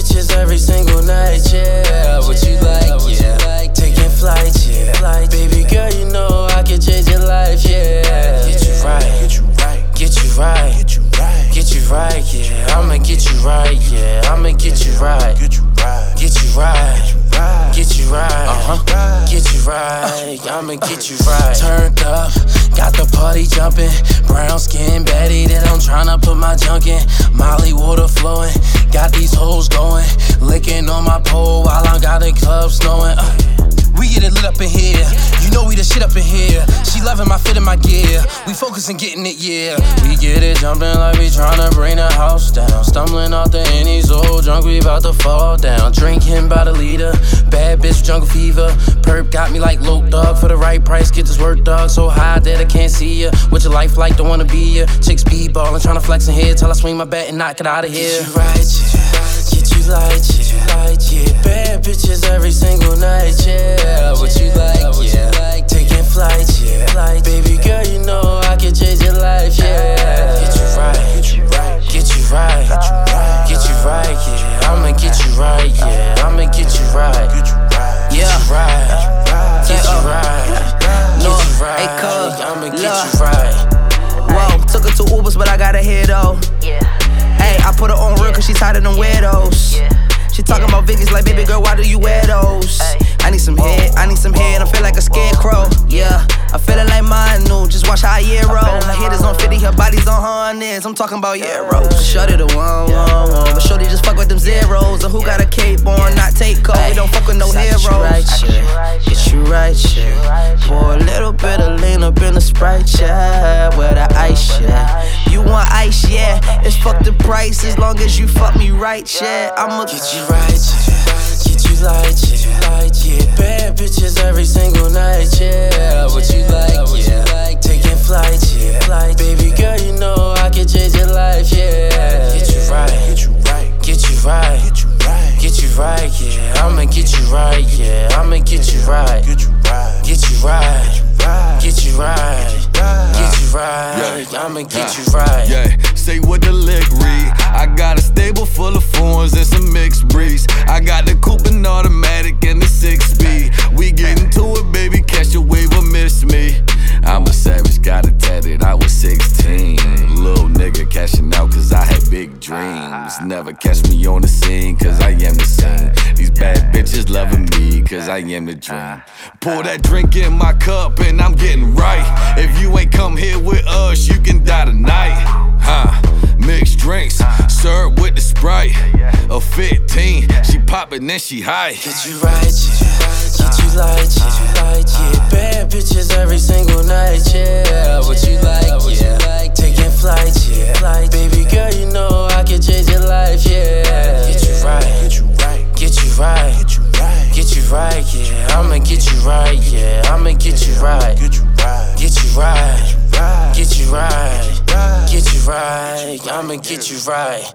bitches every single night, yeah. What you like, yeah. Taking flight, yeah. Baby girl, you know I can change your life, yeah. Get you right, get you right, get you right, get you right, get you right, yeah. I'ma get you right, yeah. I'ma get you right, get you right, get you right, get you right, uh-huh. Get you right, uh-huh. I'ma get you right. Turned up. Got the party jumping, brown skin, Betty that I'm tryna put my junk in. Molly water flowing, got these hoes going. Licking on my pole while I'm got the club snowing. Uh, we get it lit up in here. You know we the shit up in here. She loving my fit and my gear. We focus on getting it, yeah. We get it jumping like we tryna bring the house down. Stumbling off the any so drunk, we about to fall down. Drinking by the leader. Bad bitch, jungle fever. Perp got me like low dog for the right price. Get this work dog so high that can't see ya. What your life like? Don't wanna be ya. Chicks speedballing, tryna flex in here till I swing my bat and knock it out of here. Get you right, yeah. Get you. Light, yeah. Bad bitches every single night, yeah. Ubers, but I got her here though. Hey, I put her on real cause she tired of them weirdos. She talking about Vicky's like, baby girl, why do you wear those? I need some head, I need some head, I feel like a scarecrow. Yeah, I feeling like mine, new, just watch how I year roll. Her head is on 50, her body's on harness. I'm talking about euros. it the one, one, one. But Shorty just fuck with them zeros. And who got a cape on, not take code. We don't fuck with no heroes. Get you right, yeah. Get you right, yeah. Pour a little bit of lean up in the sprite, yeah. Fuck the price as long as you fuck me right, yeah. I'ma Get you right, yeah. Get you light, I'ma get you right. Yeah, say what the lick read. I got a stable full of foreigns and some mixed breeds. I got the coupe and automatic and the six speed. We getting to it, baby. Catch a wave or miss me. I'm a savage, got it tatted. I was 16. Little nigga cashing out cause I had big dreams. Never catch me on the scene cause I am the scene. These bad bitches loving me cause I am the dream. Pour that drink in my cup and I'm getting right. If you ain't sprite. A 15, she poppin', then she high. Get you right, yeah. Get you light, yeah. Light, yeah. Bad bitches every single night, yeah. What you like, yeah. Taking flights, yeah. Baby girl, you know I can change your life, yeah. Get you right, get you right, get you right, get you right, get you right, yeah. I'ma get you right, yeah. I'ma get you right, get you right, get you right, get you right, get you right. I'ma get you right.